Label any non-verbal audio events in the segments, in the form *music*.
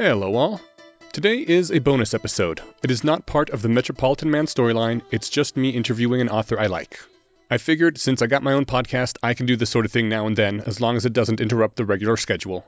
Hello, all. Today is a bonus episode. It is not part of the Metropolitan Man storyline, it's just me interviewing an author I like. I figured since I got my own podcast, I can do this sort of thing now and then, as long as it doesn't interrupt the regular schedule.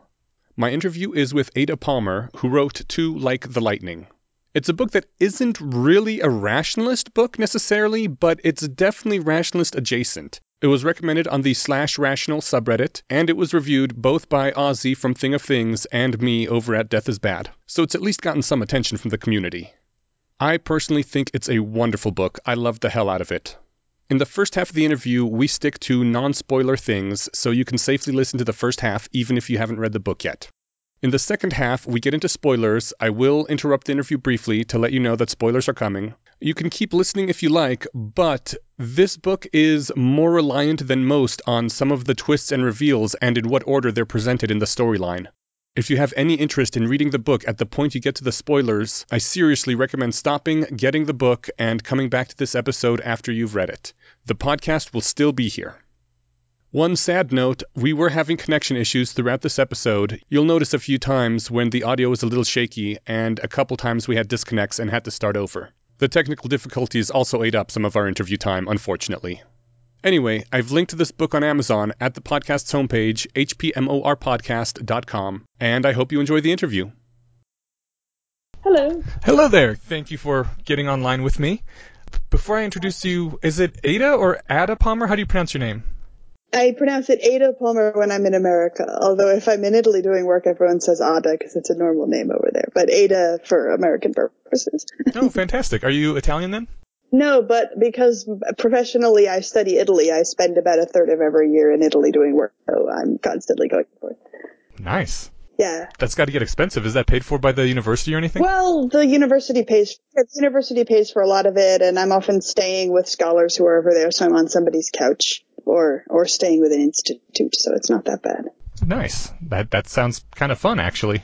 My interview is with Ada Palmer, who wrote Too Like the Lightning. It's a book that isn't really a rationalist book necessarily, but it's definitely rationalist adjacent. It was recommended on the slash rational subreddit, and it was reviewed both by Ozy from Thing of Things and me over at Death is Bad, so it's at least gotten some attention from the community. I personally think it's a wonderful book. I love the hell out of it. In the first half of the interview, we stick to non spoiler things, so you can safely listen to the first half even if you haven't read the book yet. In the second half, we get into spoilers. I will interrupt the interview briefly to let you know that spoilers are coming. You can keep listening if you like, but this book is more reliant than most on some of the twists and reveals and in what order they're presented in the storyline. If you have any interest in reading the book at the point you get to the spoilers, I seriously recommend stopping, getting the book, and coming back to this episode after you've read it. The podcast will still be here. One sad note we were having connection issues throughout this episode. You'll notice a few times when the audio was a little shaky, and a couple times we had disconnects and had to start over. The technical difficulties also ate up some of our interview time, unfortunately. Anyway, I've linked to this book on Amazon at the podcast's homepage, hpmorpodcast.com, and I hope you enjoy the interview. Hello. Hello there. Thank you for getting online with me. Before I introduce you, is it Ada or Ada Palmer? How do you pronounce your name? I pronounce it Ada Palmer when I'm in America. Although if I'm in Italy doing work, everyone says Ada because it's a normal name over there. But Ada for American purposes. *laughs* oh, fantastic. Are you Italian then? No, but because professionally I study Italy, I spend about a third of every year in Italy doing work. So I'm constantly going forth. Nice. Yeah. That's got to get expensive. Is that paid for by the university or anything? Well, the university pays. The university pays for a lot of it, and I'm often staying with scholars who are over there, so I'm on somebody's couch or or staying with an institute, so it's not that bad. Nice. That that sounds kind of fun, actually.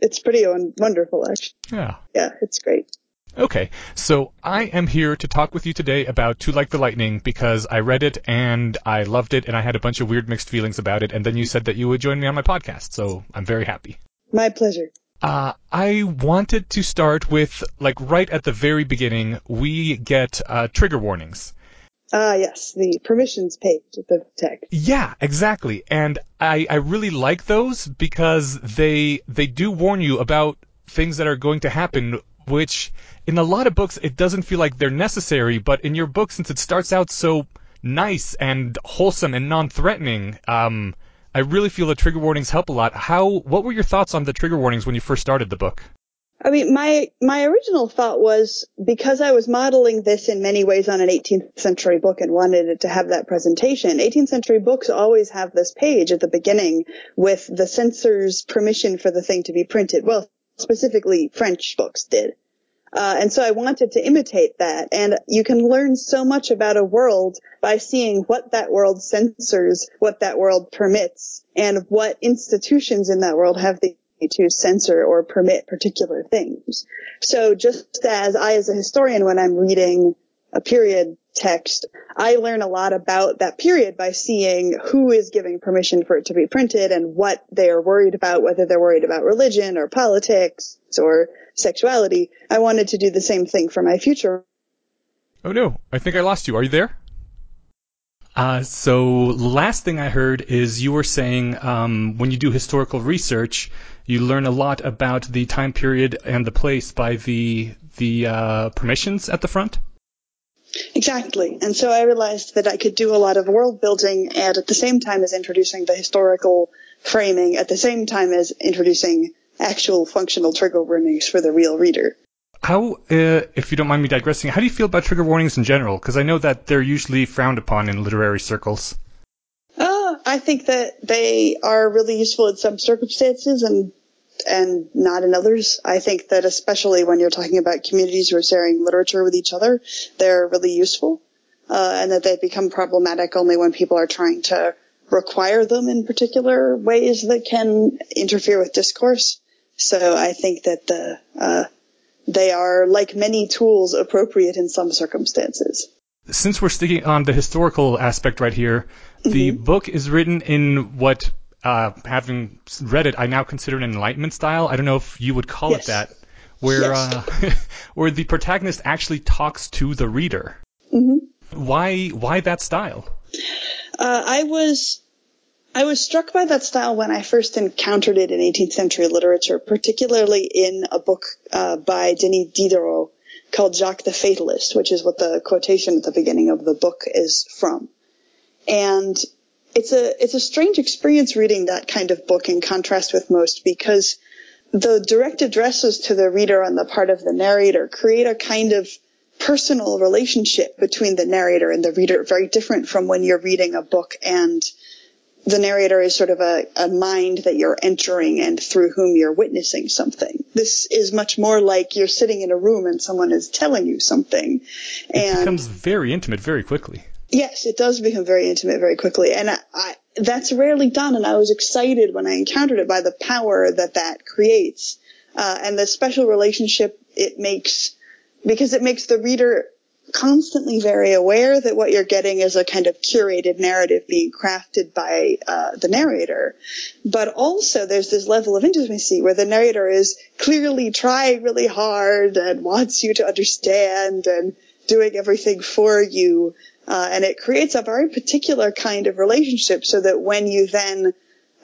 It's pretty wonderful, actually. Yeah. Yeah, it's great. Okay, so I am here to talk with you today about Too Like the Lightning because I read it and I loved it and I had a bunch of weird mixed feelings about it, and then you said that you would join me on my podcast, so I'm very happy. My pleasure. Uh, I wanted to start with, like, right at the very beginning, we get uh, trigger warnings. Ah, yes, the permissions page of the text. Yeah, exactly. And I, I really like those because they they do warn you about things that are going to happen, which in a lot of books it doesn't feel like they're necessary, but in your book, since it starts out so nice and wholesome and non-threatening, um, I really feel the trigger warnings help a lot. How? What were your thoughts on the trigger warnings when you first started the book? I mean, my my original thought was because I was modeling this in many ways on an 18th century book and wanted it to have that presentation. 18th century books always have this page at the beginning with the censor's permission for the thing to be printed. Well, specifically French books did. Uh, and so I wanted to imitate that. And you can learn so much about a world by seeing what that world censors, what that world permits, and what institutions in that world have the to censor or permit particular things. So just as I, as a historian, when I'm reading a period text, I learn a lot about that period by seeing who is giving permission for it to be printed and what they are worried about, whether they're worried about religion or politics or sexuality. I wanted to do the same thing for my future. Oh no, I think I lost you. Are you there? Uh, so last thing I heard is you were saying um, when you do historical research, you learn a lot about the time period and the place by the the uh, permissions at the front. Exactly, and so I realized that I could do a lot of world building, and at the same time as introducing the historical framing, at the same time as introducing actual functional trigger warnings for the real reader. How, uh, if you don't mind me digressing, how do you feel about trigger warnings in general? Because I know that they're usually frowned upon in literary circles. Uh, I think that they are really useful in some circumstances and and not in others. I think that especially when you're talking about communities who are sharing literature with each other, they're really useful, uh, and that they become problematic only when people are trying to require them in particular ways that can interfere with discourse. So I think that the uh, they are, like many tools, appropriate in some circumstances. Since we're sticking on the historical aspect right here, mm-hmm. the book is written in what uh, having read it, I now consider it an enlightenment style. I don't know if you would call Yes. it that, where Yes. uh, *laughs* where the protagonist actually talks to the reader. Mhm. Why why that style? Uh, I was I was struck by that style when I first encountered it in 18th century literature, particularly in a book uh, by Denis Diderot called Jacques the Fatalist, which is what the quotation at the beginning of the book is from. And it's a it's a strange experience reading that kind of book in contrast with most because the direct addresses to the reader on the part of the narrator create a kind of personal relationship between the narrator and the reader, very different from when you're reading a book and the narrator is sort of a, a mind that you're entering and through whom you're witnessing something. This is much more like you're sitting in a room and someone is telling you something. It And becomes very intimate very quickly. Yes, it does become very intimate very quickly, and I, I, that's rarely done. And I was excited when I encountered it by the power that that creates, uh, and the special relationship it makes, because it makes the reader constantly very aware that what you're getting is a kind of curated narrative being crafted by uh, the narrator. But also there's this level of intimacy where the narrator is clearly trying really hard and wants you to understand and doing everything for you. Uh, and it creates a very particular kind of relationship so that when you then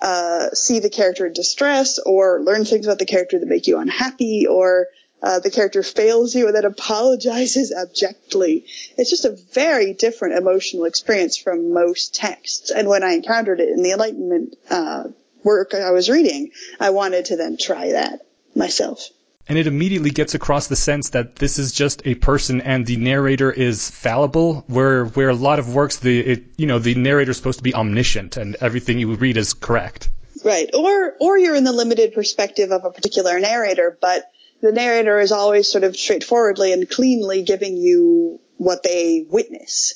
uh, see the character in distress or learn things about the character that make you unhappy or uh, the character fails you and then apologizes *laughs* abjectly. It's just a very different emotional experience from most texts. And when I encountered it in the Enlightenment uh, work I was reading, I wanted to then try that myself. And it immediately gets across the sense that this is just a person and the narrator is fallible, where where a lot of works the it, you know the narrator is supposed to be omniscient and everything you read is correct. Right. Or or you're in the limited perspective of a particular narrator, but the narrator is always sort of straightforwardly and cleanly giving you what they witness.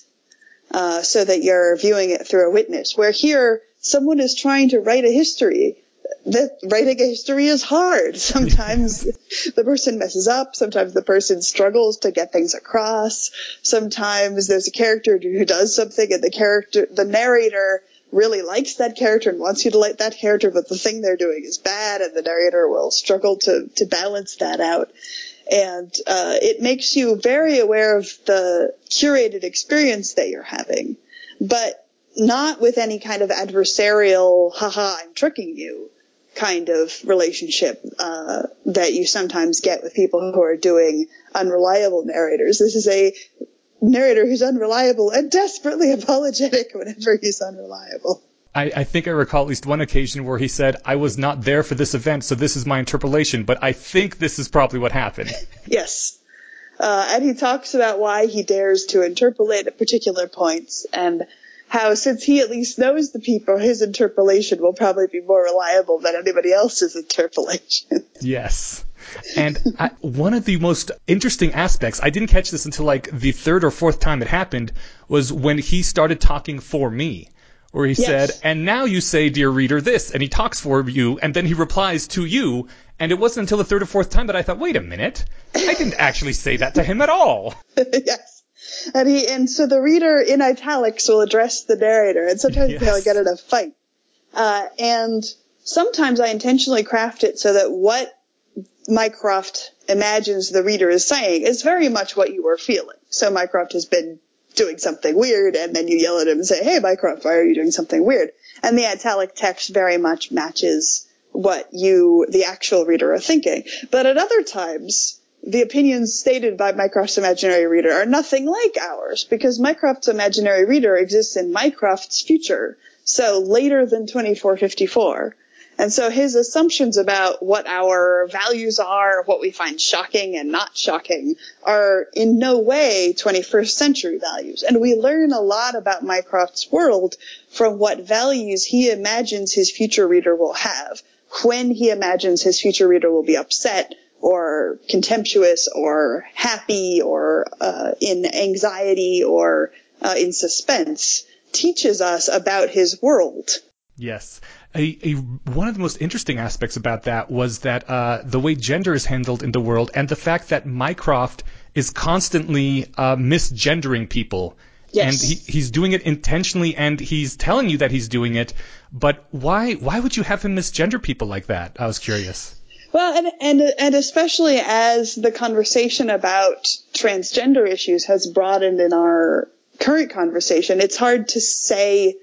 Uh, so that you're viewing it through a witness. Where here, someone is trying to write a history. That writing a history is hard. *laughs* Sometimes the person messes up. Sometimes the person struggles to get things across. Sometimes there's a character who does something and the character, the narrator really likes that character and wants you to like that character, but the thing they're doing is bad and the narrator will struggle to, to balance that out. And, uh, it makes you very aware of the curated experience that you're having, but not with any kind of adversarial, haha, I'm tricking you kind of relationship, uh, that you sometimes get with people who are doing unreliable narrators. This is a narrator who's unreliable and desperately *laughs* apologetic whenever he's unreliable. I, I think I recall at least one occasion where he said, "I was not there for this event, so this is my interpolation." But I think this is probably what happened. *laughs* Yes. Uh, and he talks about why he dares to interpolate at particular points and how since he at least knows the people, his interpolation will probably be more reliable than anybody else's interpolation. *laughs* Yes. And I, one of the most interesting aspects, I didn't catch this until like the third or fourth time it happened, was when he started talking for me. Where he Yes. said, and now you say, dear reader, this, and he talks for you, and then he replies to you, and it wasn't until the third or fourth time that I thought, wait a minute, I didn't actually say that to him at all. *laughs* yes. And he, and so the reader in italics will address the narrator and sometimes Yes. they'll get in a fight. Uh, and sometimes I intentionally craft it so that what Mycroft imagines the reader is saying is very much what you are feeling. So Mycroft has been doing something weird and then you yell at him and say, Hey Mycroft, why are you doing something weird? And the italic text very much matches what you, the actual reader, are thinking. But at other times, the opinions stated by Mycroft's imaginary reader are nothing like ours because Mycroft's imaginary reader exists in Mycroft's future. So later than 2454. And so his assumptions about what our values are, what we find shocking and not shocking, are in no way 21st century values. And we learn a lot about Mycroft's world from what values he imagines his future reader will have, when he imagines his future reader will be upset or contemptuous or happy or uh, in anxiety or uh, in suspense, teaches us about his world. Yes. A, a, one of the most interesting aspects about that was that uh, the way gender is handled in the world and the fact that Mycroft is constantly uh, misgendering people Yes. And he, he's doing it intentionally and he's telling you that he's doing it. But why why would you have him misgender people like that? I was curious. Well, and, and and especially as the conversation about transgender issues has broadened in our current conversation, it's hard to say.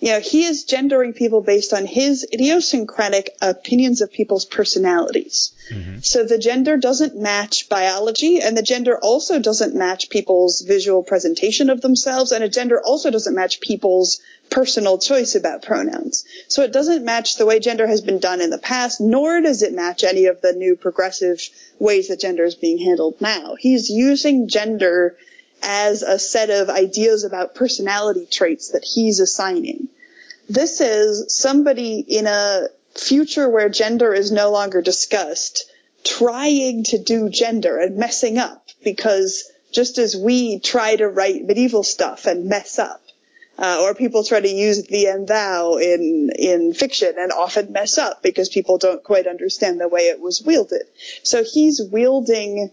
You know, he is gendering people based on his idiosyncratic opinions of people's personalities. Mm-hmm. So the gender doesn't match biology, and the gender also doesn't match people's visual presentation of themselves, and a gender also doesn't match people's personal choice about pronouns. So it doesn't match the way gender has been done in the past, nor does it match any of the new progressive ways that gender is being handled now. He's using gender as a set of ideas about personality traits that he's assigning. This is somebody in a future where gender is no longer discussed trying to do gender and messing up because just as we try to write medieval stuff and mess up, uh, or people try to use the and thou in in fiction and often mess up because people don't quite understand the way it was wielded. So he's wielding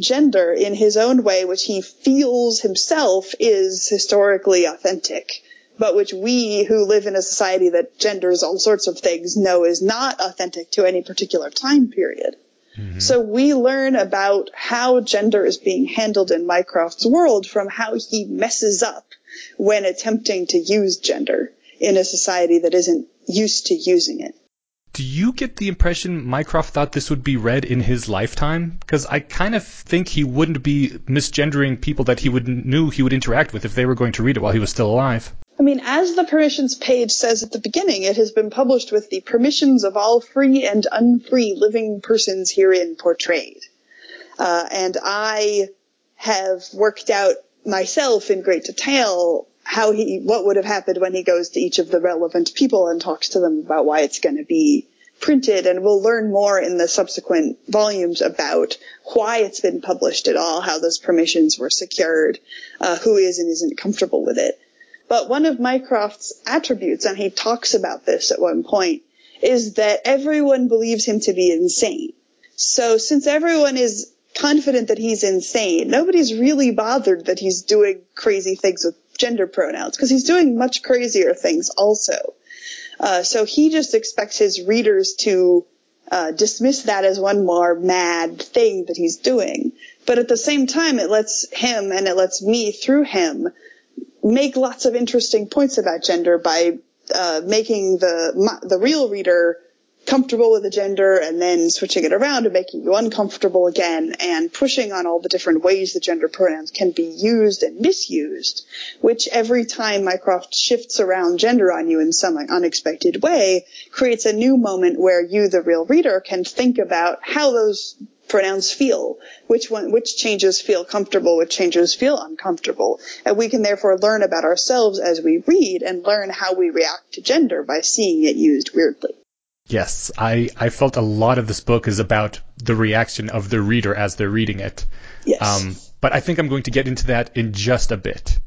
gender in his own way, which he feels himself is historically authentic, but which we who live in a society that genders all sorts of things know is not authentic to any particular time period. Mm-hmm. So we learn about how gender is being handled in Mycroft's world from how he messes up when attempting to use gender in a society that isn't used to using it. Do you get the impression Mycroft thought this would be read in his lifetime? Because I kind of think he wouldn't be misgendering people that he would knew he would interact with if they were going to read it while he was still alive. I mean, as the permissions page says at the beginning, it has been published with the permissions of all free and unfree living persons herein portrayed. Uh, and I have worked out myself in great detail how he, what would have happened when he goes to each of the relevant people and talks to them about why it's going to be printed. And we'll learn more in the subsequent volumes about why it's been published at all, how those permissions were secured, uh, who is and isn't comfortable with it. But one of Mycroft's attributes, and he talks about this at one point, is that everyone believes him to be insane. So since everyone is confident that he's insane, nobody's really bothered that he's doing crazy things with gender pronouns because he's doing much crazier things also. Uh, so he just expects his readers to uh, dismiss that as one more mad thing that he's doing. But at the same time, it lets him and it lets me through him make lots of interesting points about gender by uh, making the the real reader comfortable with the gender and then switching it around and making you uncomfortable again and pushing on all the different ways the gender pronouns can be used and misused, which every time Mycroft shifts around gender on you in some unexpected way creates a new moment where you, the real reader, can think about how those pronouns feel, which one, which changes feel comfortable, which changes feel uncomfortable. And we can therefore learn about ourselves as we read and learn how we react to gender by seeing it used weirdly. Yes, I, I felt a lot of this book is about the reaction of the reader as they're reading it. Yes. Um, but I think I'm going to get into that in just a bit.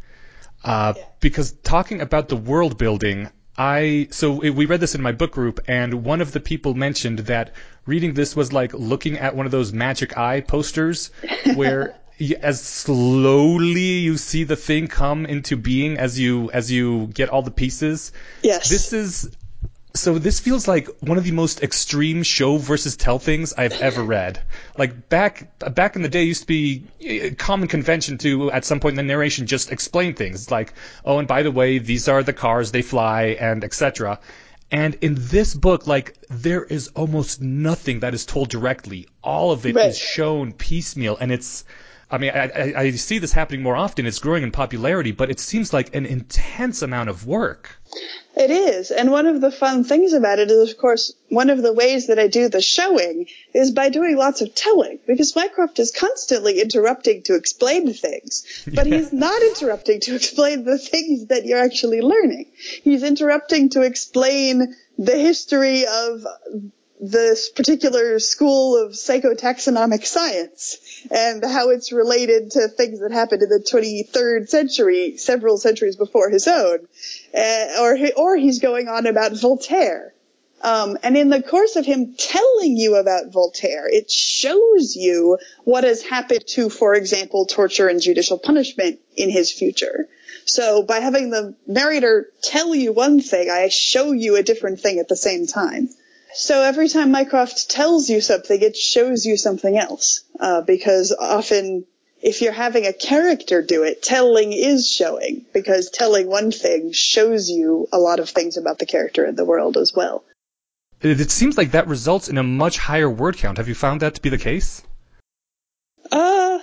Uh, because talking about the world building, I so we read this in my book group, and one of the people mentioned that reading this was like looking at one of those magic eye posters, *laughs* where as slowly you see the thing come into being as you as you get all the pieces. Yes. This is so this feels like one of the most extreme show versus tell things I've ever *laughs* read. Like back back in the day, it used to be a common convention to at some point in the narration just explain things like, oh, and by the way, these are the cars they fly and etc. And in this book, like there is almost nothing that is told directly. All of it is Right. shown piecemeal, and it's. I mean, I, I, I see this happening more often. It's growing in popularity, but it seems like an intense amount of work. It is. And one of the fun things about it is, of course, one of the ways that I do the showing is by doing lots of telling, because Mycroft is constantly interrupting to explain things, but he's not interrupting to explain the things that you're actually learning. He's interrupting to explain the history of this particular school of psychotaxonomic science and how it's related to things that happened in the 23rd century, several centuries before his own. Uh, or, or he's going on about Voltaire. Um, and in the course of him telling you about Voltaire, it shows you what has happened to, for example, torture and judicial punishment in his future. So by having the narrator tell you one thing, I show you a different thing at the same time. So every time Mycroft tells you something, it shows you something else. Uh, because often if you're having a character do it, telling is showing because telling one thing shows you a lot of things about the character and the world as well. It seems like that results in a much higher word count. Have you found that to be the case? Uh,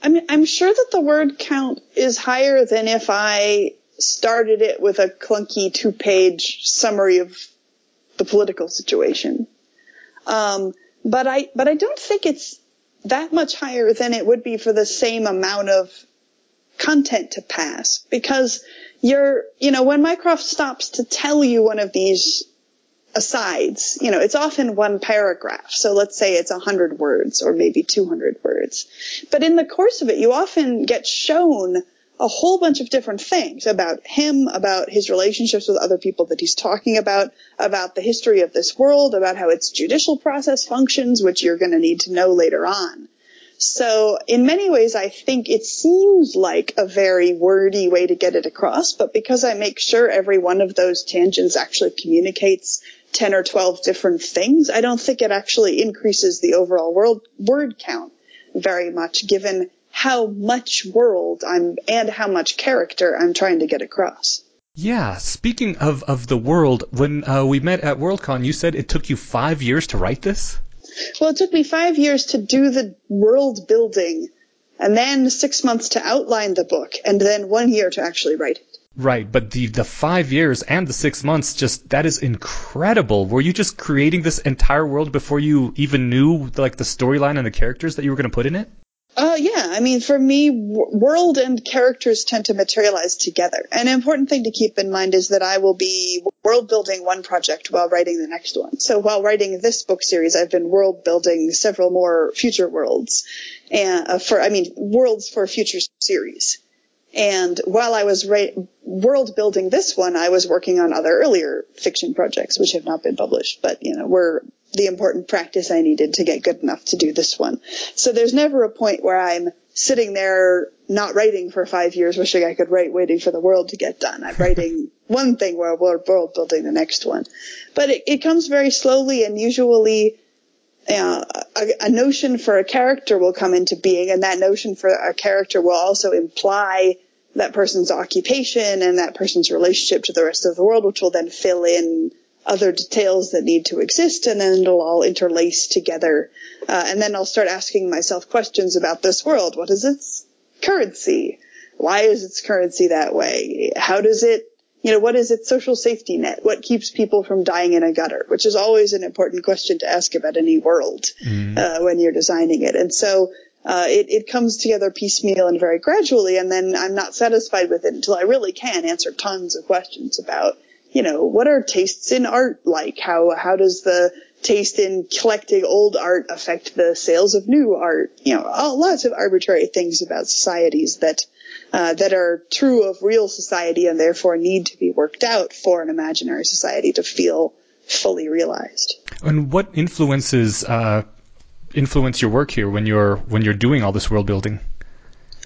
I mean, I'm sure that the word count is higher than if I started it with a clunky two page summary of the political situation. Um, but I, but I don't think it's that much higher than it would be for the same amount of content to pass because you're, you know, when Mycroft stops to tell you one of these asides, you know, it's often one paragraph. So let's say it's a hundred words or maybe 200 words. But in the course of it, you often get shown a whole bunch of different things about him, about his relationships with other people that he's talking about, about the history of this world, about how its judicial process functions, which you're going to need to know later on. So in many ways, I think it seems like a very wordy way to get it across, but because I make sure every one of those tangents actually communicates 10 or 12 different things, I don't think it actually increases the overall world, word count very much given how much world I'm and how much character I'm trying to get across. Yeah, speaking of, of the world, when uh, we met at Worldcon, you said it took you five years to write this? Well, it took me five years to do the world building, and then six months to outline the book, and then one year to actually write it. Right, but the the five years and the six months just that is incredible. Were you just creating this entire world before you even knew like the storyline and the characters that you were going to put in it? Uh, yeah, I mean, for me, w- world and characters tend to materialize together. An important thing to keep in mind is that I will be world building one project while writing the next one. So while writing this book series, I've been world building several more future worlds, and uh, for I mean, worlds for future series. And while I was ra- world building this one, I was working on other earlier fiction projects, which have not been published, but you know, were the important practice I needed to get good enough to do this one. So there's never a point where I'm sitting there not writing for five years, wishing I could write, waiting for the world to get done. I'm writing *laughs* one thing while we're world building the next one. But it, it comes very slowly and usually uh, a, a, notion for a character will come into being and that notion for a character will also imply that person's occupation and that person's relationship to the rest of the world, which will then fill in other details that need to exist and then it'll all interlace together. Uh, and then I'll start asking myself questions about this world. What is its currency? Why is its currency that way? How does it, you know, what is its social safety net? What keeps people from dying in a gutter? Which is always an important question to ask about any world, mm-hmm. uh, when you're designing it. And so, uh, it, it comes together piecemeal and very gradually, and then I'm not satisfied with it until I really can answer tons of questions about you know, what are tastes in art like? How, how does the taste in collecting old art affect the sales of new art? You know, all, lots of arbitrary things about societies that, uh, that are true of real society and therefore need to be worked out for an imaginary society to feel fully realized. And what influences, uh, influence your work here when you're, when you're doing all this world building?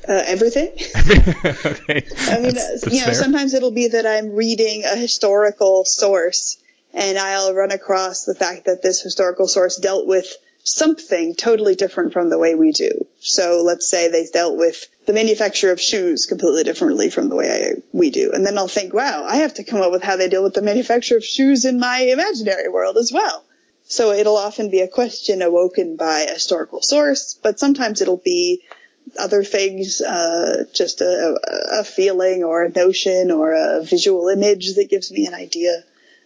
Uh, everything. *laughs* *laughs* okay. I mean, that's, that's you know, fair. sometimes it'll be that I'm reading a historical source and I'll run across the fact that this historical source dealt with something totally different from the way we do. So let's say they dealt with the manufacture of shoes completely differently from the way I, we do. And then I'll think, wow, I have to come up with how they deal with the manufacture of shoes in my imaginary world as well. So it'll often be a question awoken by a historical source, but sometimes it'll be other things, uh, just a, a, feeling or a notion or a visual image that gives me an idea,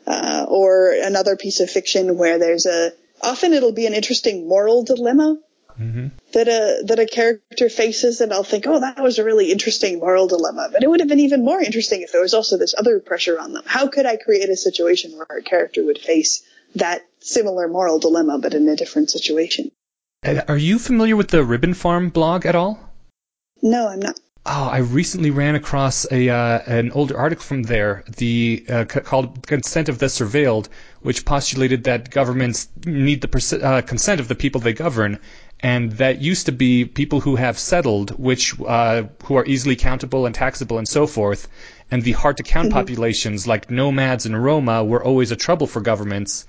uh, or another piece of fiction where there's a, often it'll be an interesting moral dilemma mm-hmm. that a, that a character faces and I'll think, oh, that was a really interesting moral dilemma, but it would have been even more interesting if there was also this other pressure on them. How could I create a situation where a character would face that similar moral dilemma, but in a different situation? Are you familiar with the RibbonFarm blog at all? No, I'm not. Oh, I recently ran across a uh, an older article from there, the uh, c- called "Consent of the Surveilled," which postulated that governments need the pers- uh, consent of the people they govern, and that used to be people who have settled, which uh, who are easily countable and taxable and so forth, and the hard to count Mm-hmm. populations like nomads and Roma were always a trouble for governments.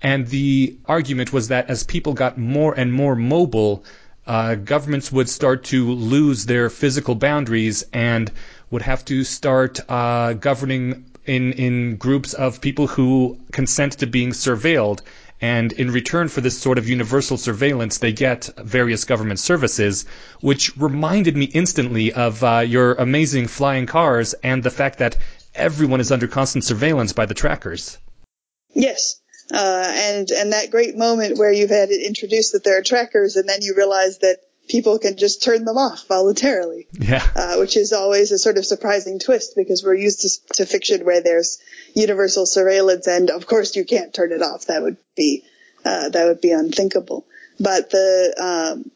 And the argument was that as people got more and more mobile, uh, governments would start to lose their physical boundaries and would have to start uh, governing in in groups of people who consent to being surveilled. And in return for this sort of universal surveillance, they get various government services, which reminded me instantly of uh, your amazing flying cars and the fact that everyone is under constant surveillance by the trackers. Yes. Uh, and, and that great moment where you've had it introduced that there are trackers and then you realize that people can just turn them off voluntarily, Yeah. uh, which is always a sort of surprising twist because we're used to, to fiction where there's universal surveillance and of course you can't turn it off. That would be, uh, that would be unthinkable. But the, um,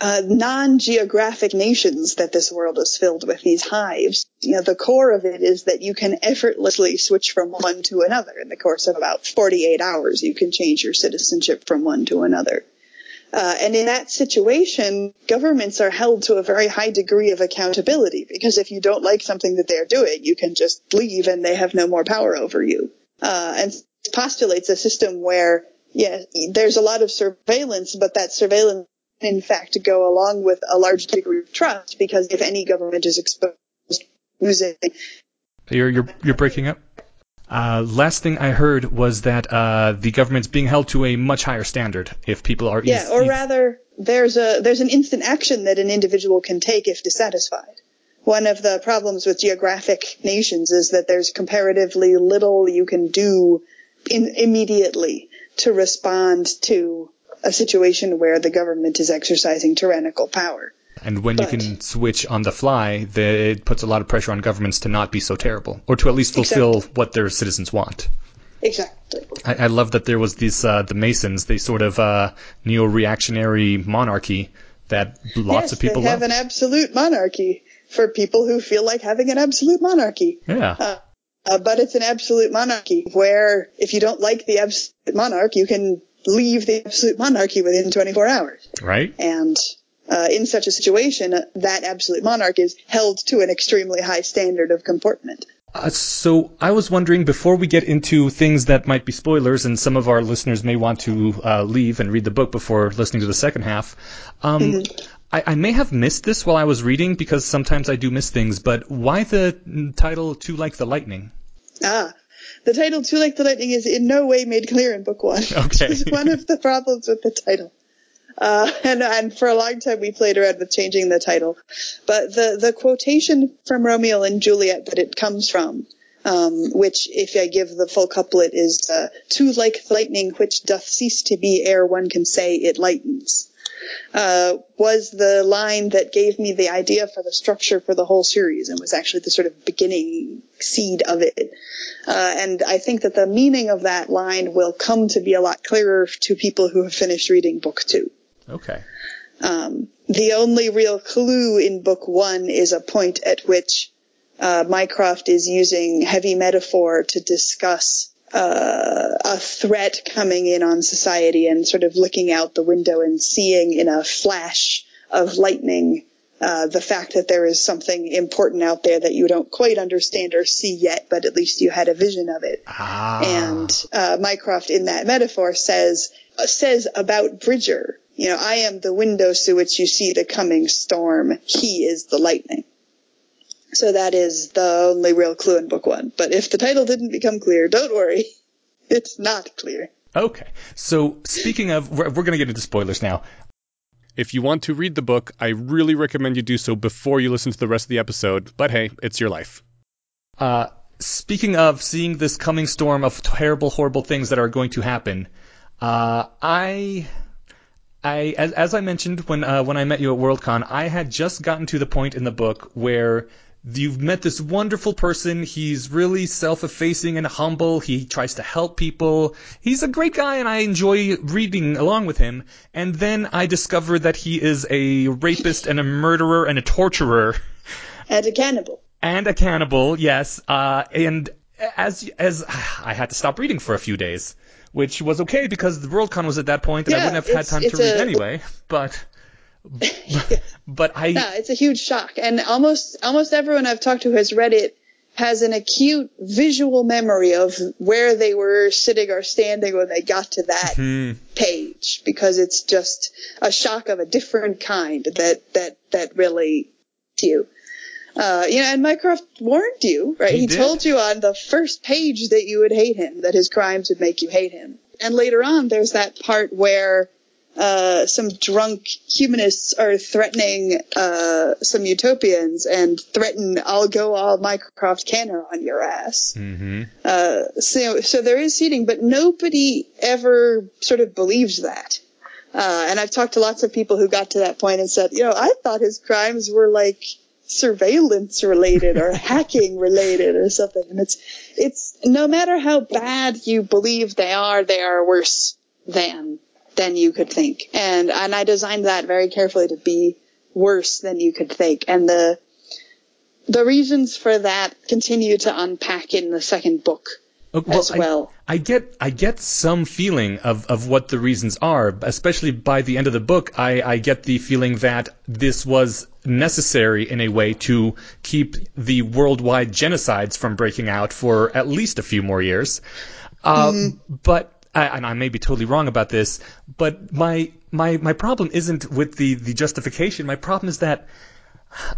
uh, non-geographic nations that this world is filled with, these hives, you know, the core of it is that you can effortlessly switch from one to another in the course of about 48 hours. You can change your citizenship from one to another. Uh, and in that situation, governments are held to a very high degree of accountability because if you don't like something that they're doing, you can just leave and they have no more power over you. Uh, and postulates a system where, yeah, there's a lot of surveillance, but that surveillance in fact go along with a large degree of trust because if any government is exposed to using You're you're you're breaking up. Uh, last thing I heard was that uh, the government's being held to a much higher standard if people are yeah, eas- or rather there's a there's an instant action that an individual can take if dissatisfied. One of the problems with geographic nations is that there's comparatively little you can do in, immediately to respond to a situation where the government is exercising tyrannical power. and when you can switch on the fly, the, it puts a lot of pressure on governments to not be so terrible, or to at least fulfill what their citizens want. Exactly. I, I love that there was these uh, the Masons, they sort of uh, neo-reactionary monarchy that lots yes, of people they have love. an absolute monarchy for people who feel like having an absolute monarchy. yeah. Uh, uh, but it's an absolute monarchy where if you don't like the absolute monarch, you can leave the absolute monarchy within 24 hours. right? And uh, in such a situation, uh, that absolute monarch is held to an extremely high standard of comportment. Uh, so I was wondering before we get into things that might be spoilers, and some of our listeners may want to uh, leave and read the book before listening to the second half. Um, I, I may have missed this while I was reading because sometimes I do miss things. But why the title "Too Like the Lightning"? Ah, the title "Too Like the Lightning" is in no way made clear in book one. *laughs* Okay. Which is one of the problems with the title. Uh, and, and for a long time we played around with changing the title. But the, the quotation from Romeo and Juliet that it comes from, um, which if I give the full couplet is, uh, too like lightning which doth cease to be ere one can say it lightens, uh, was the line that gave me the idea for the structure for the whole series and was actually the sort of beginning seed of it. Uh, and I think that the meaning of that line will come to be a lot clearer to people who have finished reading book two. Okay. Um, the only real clue in book one is a point at which uh, Mycroft is using heavy metaphor to discuss uh, a threat coming in on society and sort of looking out the window and seeing in a flash of lightning uh, the fact that there is something important out there that you don't quite understand or see yet, but at least you had a vision of it. Ah. And uh, Mycroft, in that metaphor, says uh, says about Bridger, you know, I am the window through which you see the coming storm. He is the lightning. So that is the only real clue in book one. But if the title didn't become clear, don't worry, *laughs* it's not clear. Okay. So speaking of, we're, we're going to get into spoilers now. If you want to read the book, I really recommend you do so before you listen to the rest of the episode, but hey, it's your life. Uh, speaking of seeing this coming storm of terrible, horrible things that are going to happen, uh, I, I, as, as I mentioned when uh, when I met you at Worldcon, I had just gotten to the point in the book where you've met this wonderful person. He's really self-effacing and humble. He tries to help people. He's a great guy, and I enjoy reading along with him. And then I discover that he is a rapist and a murderer and a torturer And a cannibal. and a cannibal, yes. Uh, and as as I had to stop reading for a few days, which was okay because the Worldcon was at that point and I wouldn't have had time to read a- anyway. But *laughs* but I Yeah, it's a huge shock. And almost almost everyone I've talked to has read it has an acute visual memory of where they were sitting or standing when they got to that Hmm. page because it's just a shock of a different kind that that that really to you. Uh, you know, and Mycroft warned you, right? He He, told you on the first page that you would hate him, that his crimes would make you hate him. And later on, there's that part where uh, some drunk humanists are threatening uh, some utopians and threaten, "I'll go all Mycroft Canner on your ass." hmm Uh, so, so there is seating, but nobody ever sort of believes that. Uh, and I've talked to lots of people who got to that point and said, you know, I thought his crimes were like surveillance related or *laughs* hacking related or something. And it's, it's no matter how bad you believe they are, they are worse than, than you could think. And, and I designed that very carefully to be worse than you could think. And the, the reasons for that continue to unpack in the second book Oh, as well. I get I get some feeling of, of what the reasons are, especially by the end of the book. I, I get the feeling that this was necessary in a way to keep the worldwide genocides from breaking out for at least a few more years. Uh, But I, and I may be totally wrong about this, but my my my problem isn't with the the justification. My problem is that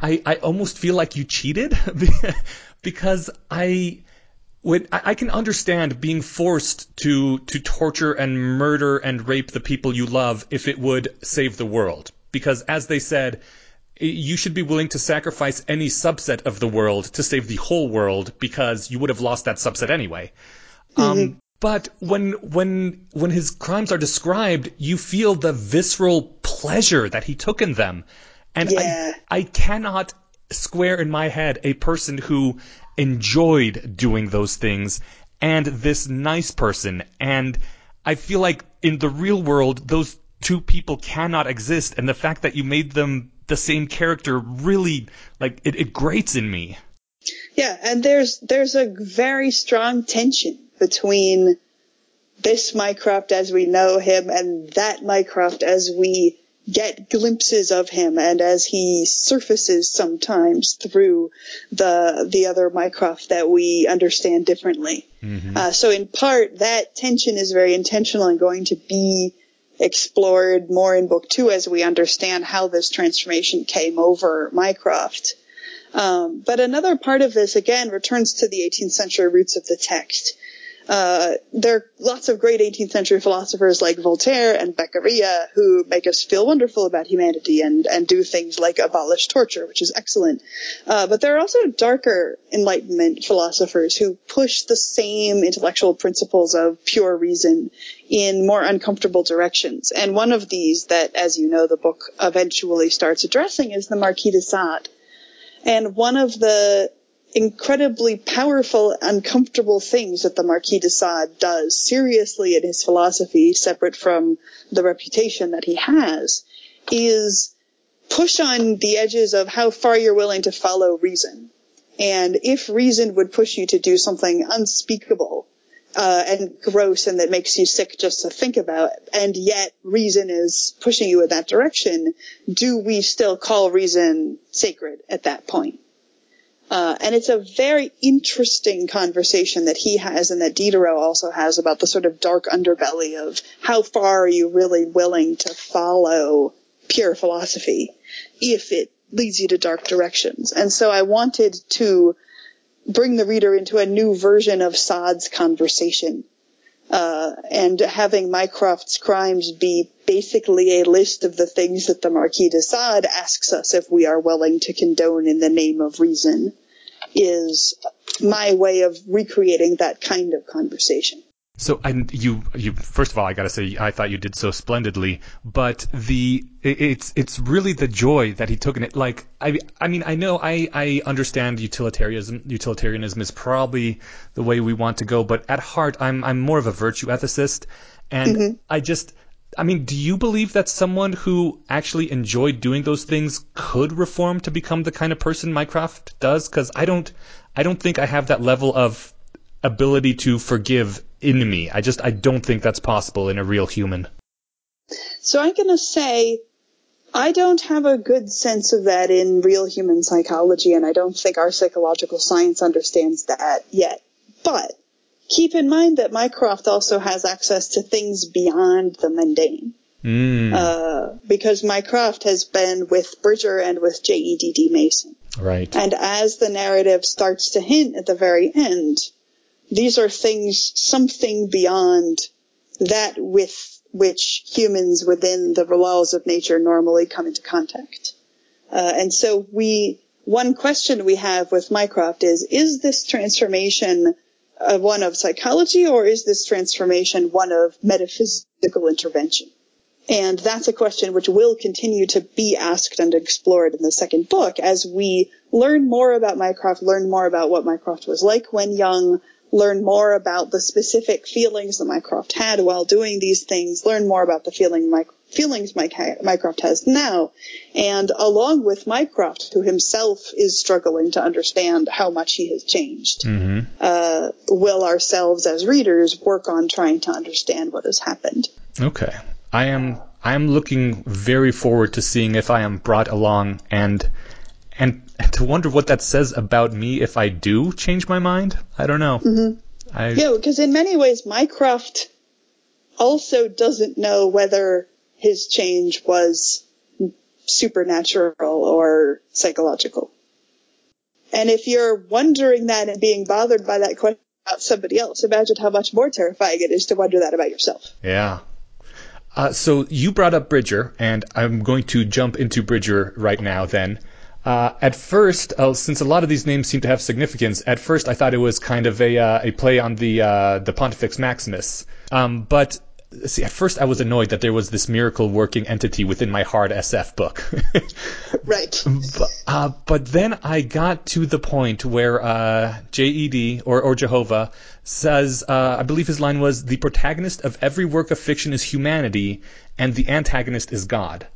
I I almost feel like you cheated *laughs* because I when I, I can understand being forced to to torture and murder and rape the people you love if it would save the world. Because as they said you should be willing to sacrifice any subset of the world to save the whole world because you would have lost that subset anyway. Um, but when when when his crimes are described, you feel the visceral pleasure that he took in them, and Yeah. I I cannot square in my head a person who enjoyed doing those things and this nice person, and I feel like in the real world those two people cannot exist, and the fact that you made them the same character really like it, it grates in me. Yeah, and there's there's a very strong tension between this Mycroft as we know him and that Mycroft as we get glimpses of him and as he surfaces sometimes through the the other Mycroft that we understand differently. Uh, so in part, that tension is very intentional and going to be explored more in book two as we understand how this transformation came over Mycroft. Um, but another part of this, again, returns to the 18th century roots of the text. Uh, there are lots of great 18th century philosophers like Voltaire and Beccaria who make us feel wonderful about humanity and, and do things like abolish torture, which is excellent. Uh, but there are also darker Enlightenment philosophers who push the same intellectual principles of pure reason in more uncomfortable directions. And one of these that, as you know, the book eventually starts addressing is the Marquis de Sade. And one of the incredibly powerful, uncomfortable things that the Marquis de Sade does seriously in his philosophy, separate from the reputation that he has, is push on the edges of how far you're willing to follow reason. And if reason would push you to do something unspeakable, uh, and gross and that makes you sick just to think about, and yet reason is pushing you in that direction, do we still call reason sacred at that point? Uh, and it's a very interesting conversation that he has and that Diderot also has about the sort of dark underbelly of how far are you really willing to follow pure philosophy if it leads you to dark directions. And so I wanted to bring the reader into a new version of Sade's conversation. Uh, and having Mycroft's crimes be basically a list of the things that the Marquis de Sade asks us if we are willing to condone in the name of reason is my way of recreating that kind of conversation. So, and you, you first of all, I gotta say, I thought you did so splendidly. But the, it's, it's really the joy that he took in it. Like, I, I mean, I know, I, I understand utilitarianism. Utilitarianism is probably the way we want to go, but at heart, I'm, I'm more of a virtue ethicist, and mm-hmm. I just, I mean, do you believe that someone who actually enjoyed doing those things could reform to become the kind of person Mycroft does? Because I don't, I don't think I have that level of ability to forgive in me. I just I don't think that's possible in a real human. So I'm going to say I don't have a good sense of that in real human psychology, and I don't think our psychological science understands that yet. But keep in mind that Mycroft also has access to things beyond the mundane. Mm. Uh, because Mycroft has been with Bridger and with J.E.D.D. Mason. Right. And as the narrative starts to hint at the very end, these are things, something beyond that with which humans within the laws of nature normally come into contact. Uh, and so we, one question we have with Mycroft is, is this transformation uh, one of psychology or is this transformation one of metaphysical intervention? And that's a question which will continue to be asked and explored in the second book as we learn more about Mycroft, learn more about what Mycroft was like when young, learn more about the specific feelings that Mycroft had while doing these things, learn more about the feeling My, feelings Mycroft has now, and along with Mycroft, who himself is struggling to understand how much he has changed, mm-hmm. uh, will ourselves as readers work on trying to understand what has happened. Okay. I am I am looking very forward to seeing if I am brought along and and to wonder what that says about me if I do change my mind. I don't know. Mm-hmm. I, yeah, because in many ways, Mycroft also doesn't know whether his change was supernatural or psychological. And if you're wondering that and being bothered by that question about somebody else, imagine how much more terrifying it is to wonder that about yourself. Yeah. Uh, so you brought up Bridger, and I'm going to jump into Bridger right now. Then, uh, at first, uh, since a lot of these names seem to have significance, at first I thought it was kind of a uh, a play on the uh, the Pontifex Maximus. Um, but see, at first I was annoyed that there was this miracle working entity within my hard SF book. *laughs* right. But, uh, but, then I got to the point where uh, JED or, or Jehovah says, uh, I believe his line was, "The protagonist of every work of fiction is humanity, and the antagonist is God."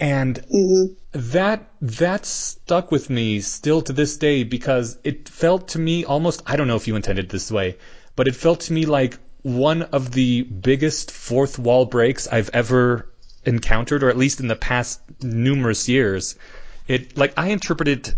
And mm-hmm. that that stuck with me still to this day because it felt to me almost I don't know if you intended this way, but it felt to me like one of the biggest fourth wall breaks I've ever encountered, or at least in the past numerous years. It like I interpret it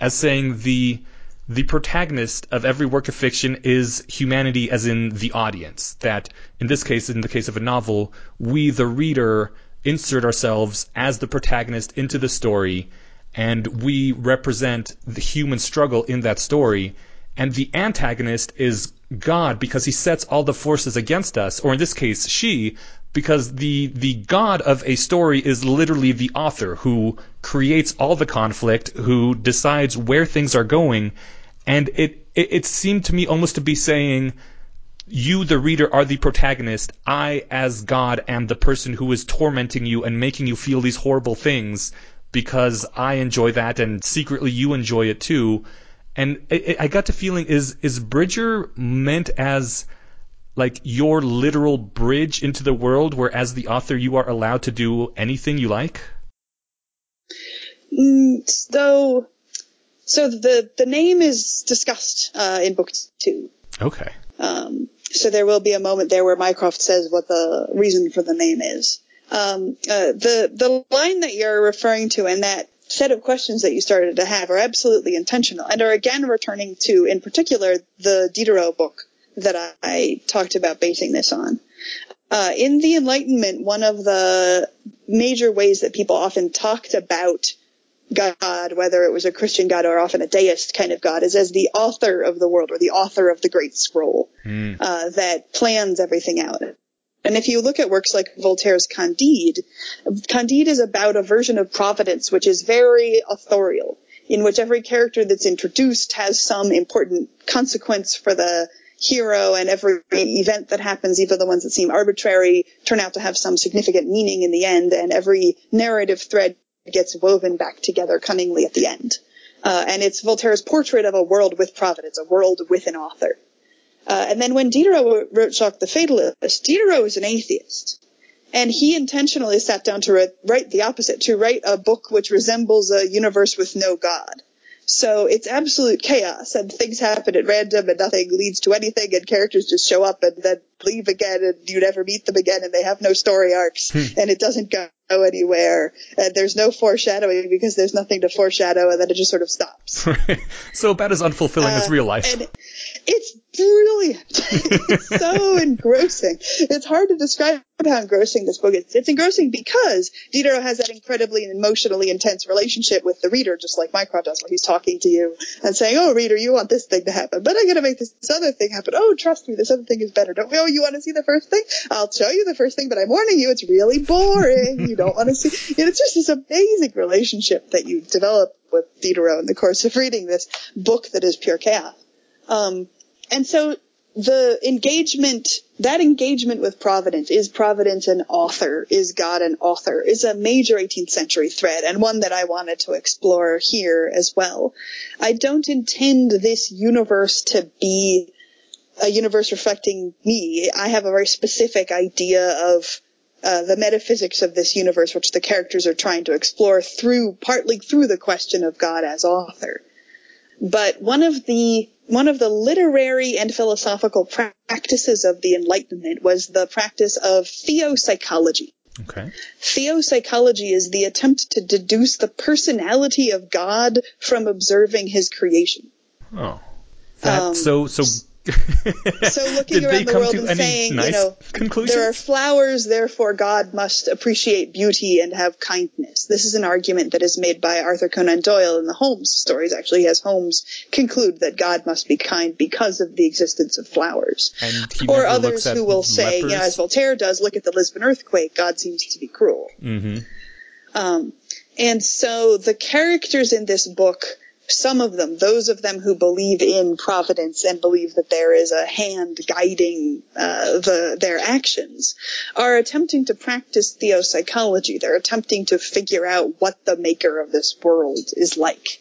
as saying the the protagonist of every work of fiction is humanity as in the audience. That in this case, in the case of a novel, we the reader insert ourselves as the protagonist into the story and we represent the human struggle in that story and the antagonist is God because he sets all the forces against us, or in this case, she, because the the God of a story is literally the author who creates all the conflict, who decides where things are going, and it it, it seemed to me almost to be saying. You, the reader, are the protagonist. I, as God, am the person who is tormenting you and making you feel these horrible things because I enjoy that and secretly you enjoy it too. And I, I got the feeling is is Bridger meant as like your literal bridge into the world where as the author you are allowed to do anything you like? Mm, so so the the name is discussed uh, in book two. Okay. Um, so there will be a moment there where mycroft says what the reason for the name is um, uh, the the line that you're referring to and that set of questions that you started to have are absolutely intentional and are again returning to, in particular, the Diderot book that I, I talked about basing this on. Uh, in the Enlightenment, one of the major ways that people often talked about God, whether it was a Christian God or often a deist kind of God, is as the author of the world or the author of the great scroll mm. uh, that plans everything out. And if you look at works like Voltaire's Candide, Candide is about a version of Providence which is very authorial, in which every character that's introduced has some important consequence for the hero and every event that happens, even the ones that seem arbitrary, turn out to have some significant meaning in the end, and every narrative thread gets woven back together cunningly at the end. Uh, and it's Voltaire's portrait of a world with Providence, a world with an author. Uh, and then when Diderot wrote Jacques the Fatalist, Diderot was an atheist. And he intentionally sat down to write the opposite, to write a book which resembles a universe with no God. So it's absolute chaos and things happen at random and nothing leads to anything and characters just show up and then leave again and you never meet them again and they have no story arcs Hmm. and it doesn't go anywhere and there's no foreshadowing because there's nothing to foreshadow and then it just sort of stops. *laughs* so about as unfulfilling as Uh, real life. And it's brilliant. *laughs* it's so *laughs* engrossing. It's hard to describe how engrossing this book is. It's engrossing because Diderot has that incredibly emotionally intense relationship with the reader, just like Mycroft does, where he's talking to you and saying, "Oh, reader, you want this thing to happen, but I'm going to make this, other thing happen. Oh, trust me, this other thing is better. Don't oh, you want to see the first thing? I'll show you the first thing, but I'm warning you, it's really boring. you don't want to see." *laughs* And it's just this amazing relationship that you develop with Diderot in the course of reading this book that is pure chaos. Um, and so the engagement, that engagement with Providence, is Providence an author? Is God an author? Is a major 18th century thread and one that I wanted to explore here as well. I don't intend this universe to be a universe reflecting me. I have a very specific idea of uh, the metaphysics of this universe, which the characters are trying to explore through, partly through the question of God as author. But one of the one of the literary and philosophical practices of the Enlightenment was the practice of theopsychology. okay. Theopsychology is the attempt to deduce the personality of God from observing his creation. Oh. That, Um, so so. So *laughs* looking around the world and saying, nice you know, conclusions? there are flowers, therefore God must appreciate beauty and have kindness. This is an argument that is made by Arthur Conan Doyle in the Holmes stories. Actually, he has Holmes conclude that God must be kind because of the existence of flowers. or others who will say, you know, as Voltaire does, look at the Lisbon earthquake, God seems to be cruel. hmm Um, and so the characters in this book, some of them, those of them who believe in providence and believe that there is a hand guiding uh, the their actions, are attempting to practice theopsychology. They're attempting to figure out what the maker of this world is like.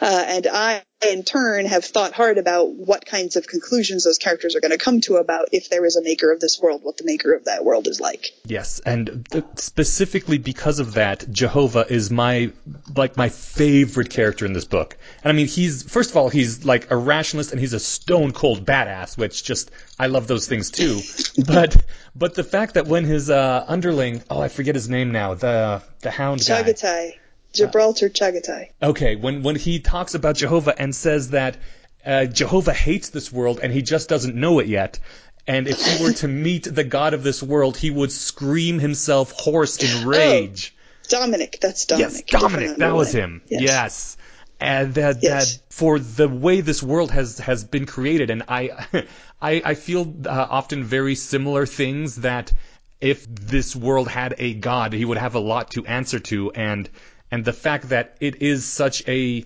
Uh, and I, in turn, have thought hard about what kinds of conclusions those characters are going to come to about if there is a maker of this world, what the maker of that world is like. Yes, and th- specifically because of that, Jehovah is my like my favorite character in this book. And I mean, he's first of all, he's like a rationalist and he's a stone cold badass, which just I love those things too. *laughs* but but the fact that when his uh, underling, oh, I forget his name now, the the hound guy. Gibraltar Chagatai. Okay, when when he talks about Jehovah and says that uh, Jehovah hates this world and he just doesn't know it yet, and if he were to meet the God of this world, he would scream himself hoarse in rage. Dominic, that's Dominic. yes, Dominic, that was him. Yes. And that, Yes. that for the way this world has, has been created, and I, *laughs* I, I feel uh, often very similar things that if this world had a god, he would have a lot to answer to, and and the fact that it is such a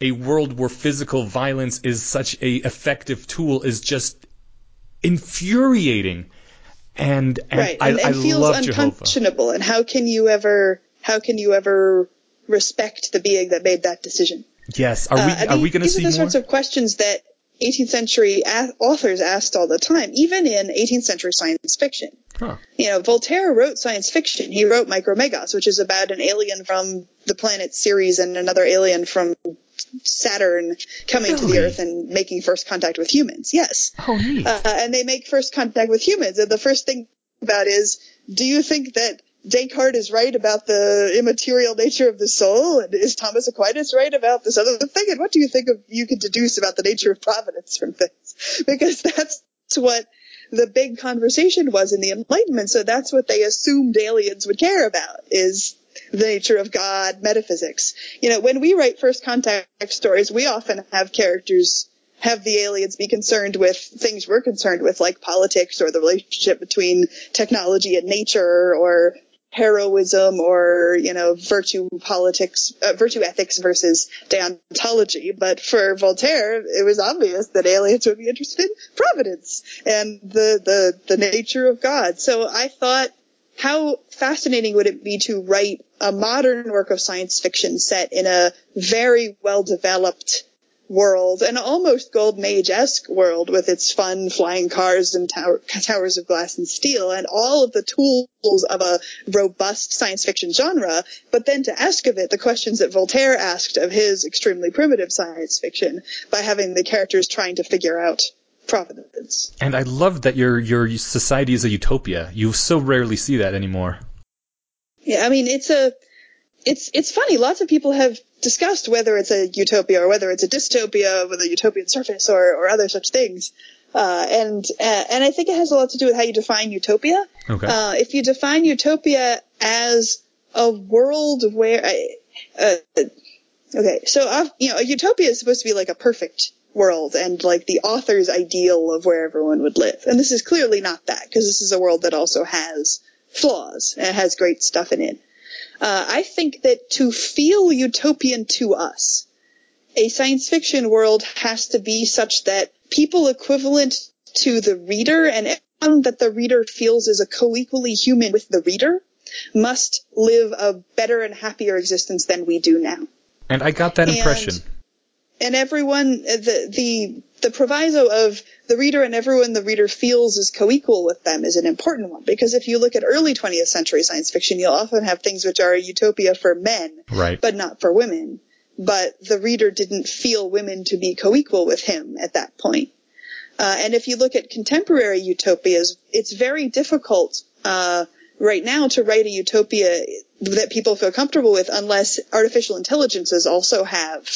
a world where physical violence is such a effective tool is just infuriating. And, and right, I, and, and I feels love Jehovah. And how can you ever, how can you ever respect the being that made that decision? Yes, are we Uh, are we going to these see are the more? sorts of questions that 18th century a- authors asked all the time, even in 18th century science fiction. Huh. You know, Voltaire wrote science fiction. He wrote Micromegas, which is about an alien from the planet Sirius and another alien from Saturn coming to the Earth and making first contact with humans. Yes. Oh, neat. Uh, and they make first contact with humans. And the first thing about is, do you think that Descartes is right about the immaterial nature of the soul? And is Thomas Aquinas right about this other thing? And what do you think of, you could deduce about the nature of providence from this? *laughs* Because that's what the big conversation was in the Enlightenment. So that's what they assumed aliens would care about is the nature of God, metaphysics. You know, when we write first contact stories, we often have characters have the aliens be concerned with things we're concerned with, like politics or the relationship between technology and nature or heroism or, you know, virtue politics, uh, virtue ethics versus deontology. But for Voltaire, it was obvious that aliens would be interested in providence and the, the, the nature of God. So I thought, how fascinating would it be to write a modern work of science fiction set in a very well developed world, an almost Golden Age-esque world with its fun flying cars and tower, towers of glass and steel and all of the tools of a robust science fiction genre, but then to ask of it the questions that Voltaire asked of his extremely primitive science fiction by having the characters trying to figure out providence. And I love that your your society is a utopia. You so rarely see that anymore. Yeah, I mean it's a it's it's funny. Lots of people have discussed whether it's a utopia or whether it's a dystopia with a utopian surface or, or other such things. Uh, and uh, and I think it has a lot to do with how you define utopia. Okay. Uh, if you define utopia as a world where, uh, okay, so uh, you know, a utopia is supposed to be like a perfect world and like the author's ideal of where everyone would live, and this is clearly not that because this is a world that also has flaws and it has great stuff in it. Uh, I think that to feel utopian to us, a science fiction world has to be such that people equivalent to the reader and everyone that the reader feels is a co-equally human with the reader must live a better and happier existence than we do now. And I got that And- impression. And everyone, the, the, the proviso of the reader and everyone the reader feels is co-equal with them is an important one because if you look at early 20th century science fiction, you'll often have things which are a utopia for men, Right. but not for women. But the reader didn't feel women to be co-equal with him at that point. Uh, and if you look at contemporary utopias, it's very difficult uh, right now to write a utopia that people feel comfortable with unless artificial intelligences also have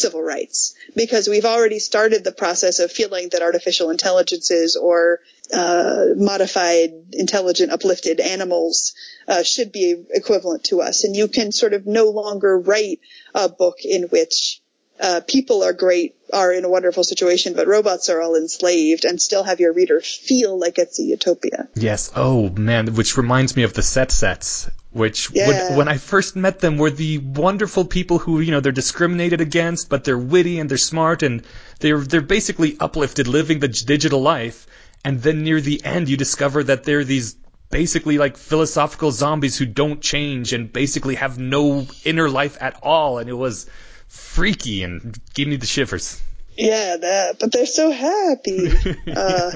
civil rights because we've already started the process of feeling that artificial intelligences or uh, modified, intelligent, uplifted animals uh, should be equivalent to us, and you can sort of no longer write a book in which uh, people are great, are in a wonderful situation, but robots are all enslaved, and still have your reader feel like it's a utopia. Yes. Oh man, which reminds me of the set sets, which Yeah. when, when I first met them were the wonderful people who you know they're discriminated against, but they're witty and they're smart and they're they're basically uplifted, living the digital life. And then near the end, you discover that they're these basically like philosophical zombies who don't change and basically have no inner life at all. And it was freaky and gave me the shivers. Yeah, that, but they're so happy. *laughs* uh,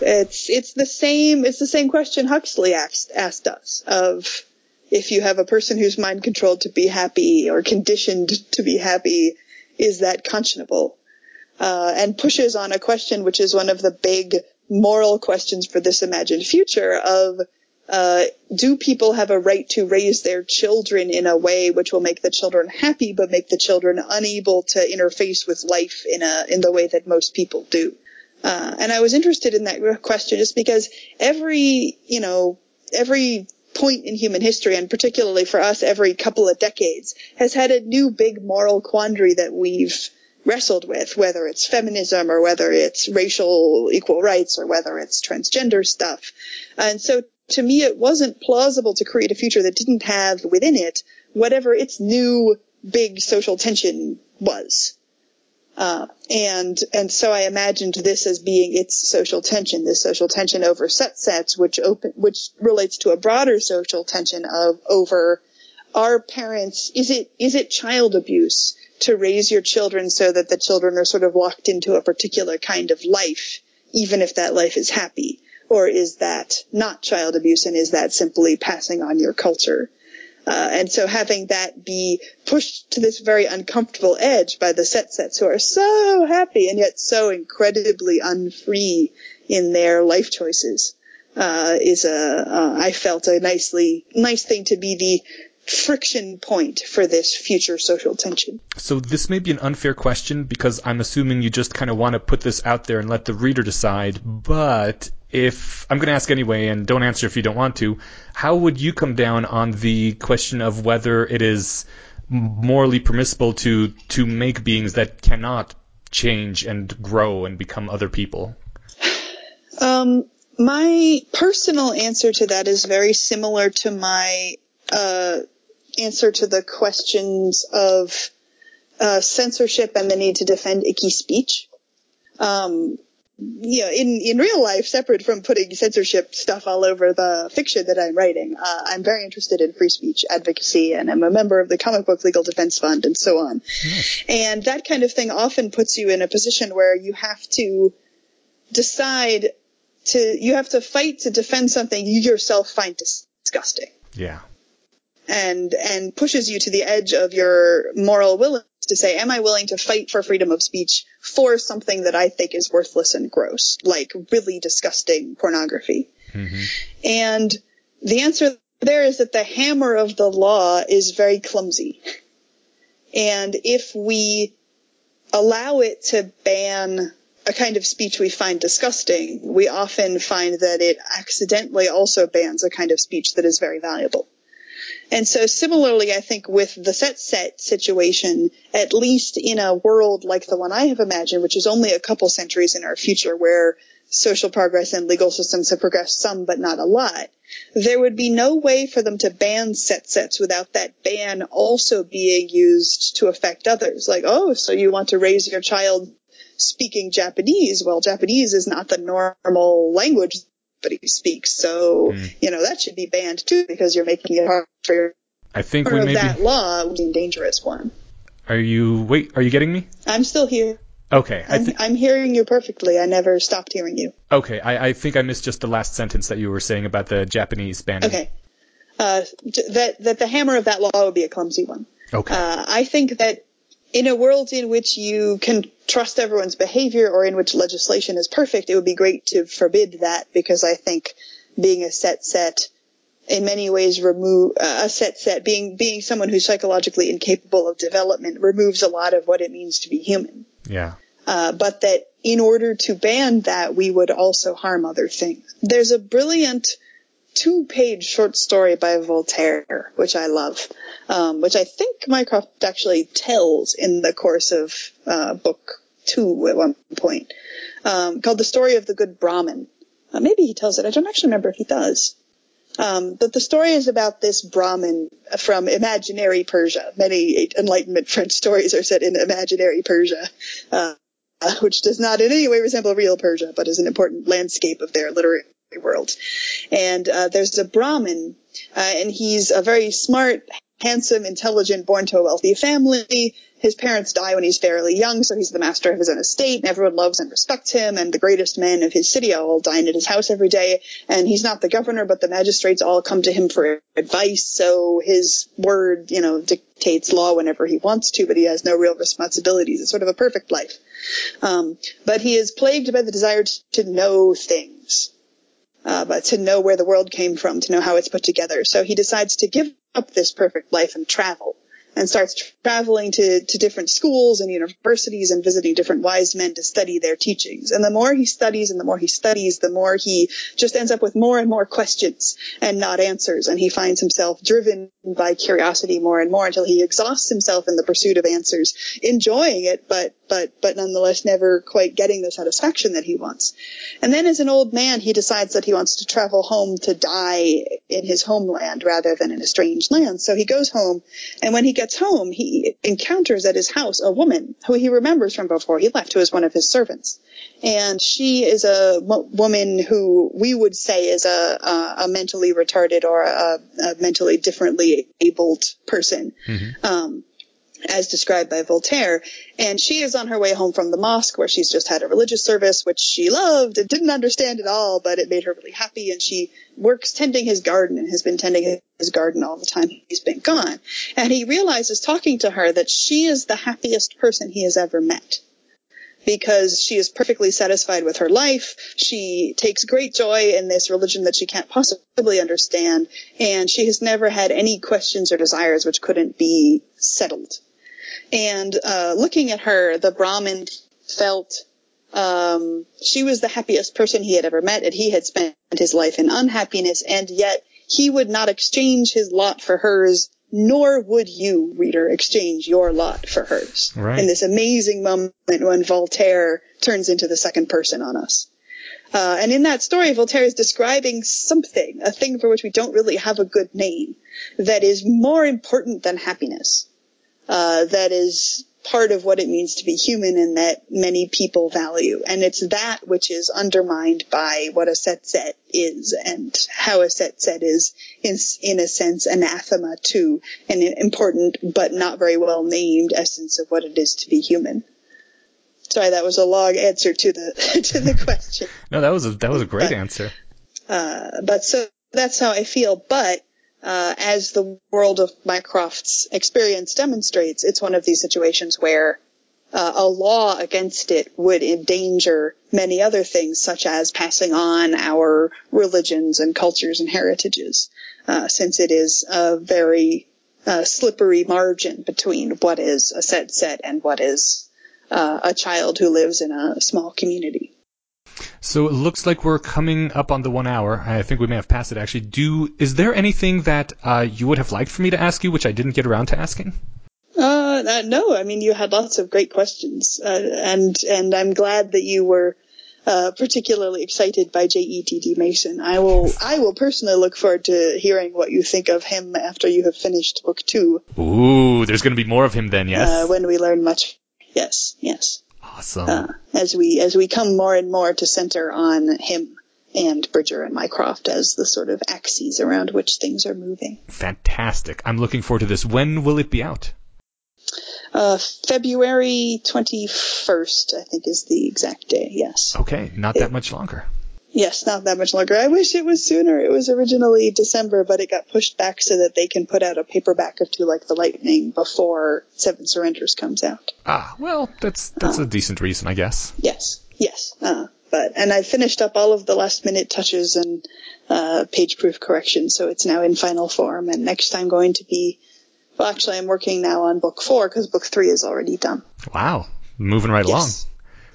it's it's the same. It's the same question Huxley asked asked us of if you have a person who's mind controlled to be happy or conditioned to be happy, is that conscionable? Uh, and pushes on a question which is one of the big moral questions for this imagined future of uh, do people have a right to raise their children in a way which will make the children happy but make the children unable to interface with life in a in the way that most people do uh, and I was interested in that question just because every you know every point in human history and particularly for us every couple of decades has had a new big moral quandary that we've wrestled with, whether it's feminism or whether it's racial equal rights or whether it's transgender stuff. And so to me, it wasn't plausible to create a future that didn't have within it whatever its new big social tension was. Uh, and and so I imagined this as being its social tension, this social tension over set sets, which open which relates to a broader social tension of over our parents. Is it is it child abuse to raise your children so that the children are sort of locked into a particular kind of life, even if that life is happy, or is that not child abuse and is that simply passing on your culture? Uh, and so having that be pushed to this very uncomfortable edge by the set sets who are so happy and yet so incredibly unfree in their life choices uh, is a uh, I felt a nicely nice thing to be the friction point for this future social tension. So this may be an unfair question because I'm assuming you just kind of want to put this out there and let the reader decide. But if I'm going to ask anyway, and don't answer if you don't want to, how would you come down on the question of whether it is morally permissible to to make beings that cannot change and grow and become other people? Um, my personal answer to that is very similar to my uh, answer to the questions of uh, censorship and the need to defend icky speech. Um, you know, in, in real life, separate from putting censorship stuff all over the fiction that I'm writing, uh, I'm very interested in free speech advocacy and I'm a member of the Comic Book Legal Defense Fund and so on. Nice. And that kind of thing often puts you in a position where you have to decide to, you have to fight to defend something you yourself find disgusting. Yeah. And, and pushes you to the edge of your moral willingness to say, am I willing to fight for freedom of speech for something that I think is worthless and gross, like really disgusting pornography? Mm-hmm. And the answer there is that the hammer of the law is very clumsy. And if we allow it to ban a kind of speech we find disgusting, we often find that it accidentally also bans a kind of speech that is very valuable. And so similarly, I think with the set set situation, at least in a world like the one I have imagined, which is only a couple centuries in our future where social progress and legal systems have progressed some but not a lot, there would be no way for them to ban set sets without that ban also being used to affect others. Like, oh, so you want to raise your child speaking Japanese? Well, Japanese is not the normal language everybody speaks. So, mm. you know, that should be banned too because you're making it hard for your I think we may that law was a dangerous one. Are you wait, are you getting me? I'm still here. Okay. I'm, th- I'm, hearing you perfectly. I never stopped hearing you. Okay. I, I, think I missed just the last sentence that you were saying about the Japanese banning. Okay. Uh, that, that the hammer of that law would be a clumsy one. Okay. Uh, I think that in a world in which you can trust everyone's behavior or in which legislation is perfect, it would be great to forbid that because I think being a set set in many ways remove uh, a set set being being someone who's psychologically incapable of development removes a lot of what it means to be human. Yeah. Uh, but that in order to ban that, we would also harm other things. There's a brilliant two page short story by Voltaire, which I love, um, which I think Mycroft actually tells in the course of uh, book two at one point, um, called The Story of the Good Brahmin. Uh, maybe he tells it. I don't actually remember if he does. Um, but the story is about this Brahmin from imaginary Persia. Many Enlightenment French stories are set in imaginary Persia, uh, which does not in any way resemble real Persia, but is an important landscape of their literary world. And uh, there's a Brahmin, uh, and he's a very smart, handsome, intelligent, born to a wealthy family. His parents die when he's fairly young, so he's the master of his own estate, and everyone loves and respects him, and the greatest men of his city all dine at his house every day, and he's not the governor, but the magistrates all come to him for advice, so his word, you know, dictates law whenever he wants to, but he has no real responsibilities. It's sort of a perfect life. Um, but he is plagued by the desire to know things uh, but to know where the world came from, to know how it's put together. So he decides to give up this perfect life and travel and starts traveling to, to different schools and universities and visiting different wise men to study their teachings. And the more he studies and the more he studies, the more he just ends up with more and more questions and not answers. And he finds himself driven by curiosity more and more until he exhausts himself in the pursuit of answers, enjoying it, but, but, but nonetheless never quite getting the satisfaction that he wants. And then as an old man, he decides that he wants to travel home to die in his homeland rather than in a strange land. So he goes home and when he gets home, he encounters at his house a woman who he remembers from before he left, who is one of his servants. And she is a woman who we would say is a, a, a mentally retarded or a, a, mentally differently abled person. Mm-hmm. Um, as described by Voltaire. And she is on her way home from the mosque where she's just had a religious service, which she loved and didn't understand at all, but it made her really happy. And she works tending his garden and has been tending his garden all the time he's been gone. And he realizes talking to her that she is the happiest person he has ever met. Because she is perfectly satisfied with her life. She takes great joy in this religion that she can't possibly understand. And she has never had any questions or desires which couldn't be settled and uh, looking at her, the Brahmin felt um, she was the happiest person he had ever met, and he had spent his life in unhappiness, and yet he would not exchange his lot for hers, nor would you, reader, exchange your lot for hers. Right. In this amazing moment when Voltaire turns into the second person on us. Uh, and in that story, Voltaire is describing something, a thing for which we don't really have a good name, that is more important than happiness uh, that is part of what it means to be human and that many people value. And it's that which is undermined by what a set set is and how a set set is in, in a sense anathema to an important but not very well named essence of what it is to be human. Sorry, that was a long answer to the *laughs* to the question. no, that was a that was a great but, answer. Uh, but so that's how I feel. But uh, as the world of Mycroft's experience demonstrates, it's one of these situations where uh, a law against it would endanger many other things, such as passing on our religions and cultures and heritages, uh, since it is a very uh, slippery margin between what is a set set and what is uh, a child who lives in a small community. So it looks like we're coming up on the one hour. I think we may have passed it actually. Do is there anything that uh, you would have liked for me to ask you, which I didn't get around to asking? Uh, uh no. I mean, you had lots of great questions, uh, and and I'm glad that you were uh, particularly excited by J.E.T.D. Mason. I will I will personally look forward to hearing what you think of him after you have finished book two. Ooh, there's going to be more of him then, yes. Uh, when we learn much. Yes, yes. Awesome. Uh, as we as we come more and more to center on him and Bridger and Mycroft as the sort of axes around which things are moving. Fantastic. I'm looking forward to this. When will it be out? Uh, February 21st, I think is the exact day, yes. Okay, not that much longer. Yes, not that much longer. I wish it was sooner. It was originally December, but it got pushed back so that they can put out a paperback of Too Like the Lightning before Seven Surrenders comes out. Ah, well, that's that's uh, a decent reason, I guess. Yes, yes. Uh, but and I finished up all of the last minute touches and uh, page proof corrections, so it's now in final form. And next I'm going to be, well, actually, I'm working now on book four because book three is already done. Wow, moving right yes. along.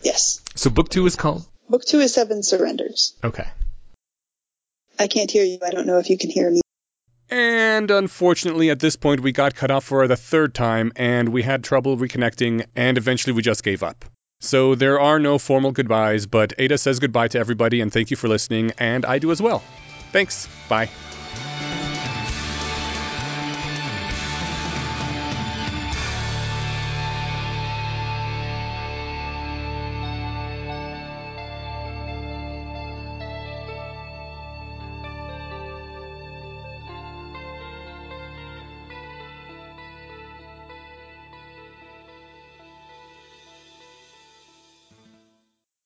Yes. So book two is called Book two is Seven Surrenders. Okay. I can't hear you. I don't know if you can hear me. And unfortunately, at this point, we got cut off for the third time, and we had trouble reconnecting, and eventually we just gave up. So there are no formal goodbyes, but Ada says goodbye to everybody, and thank you for listening, and I do as well. Thanks. Bye.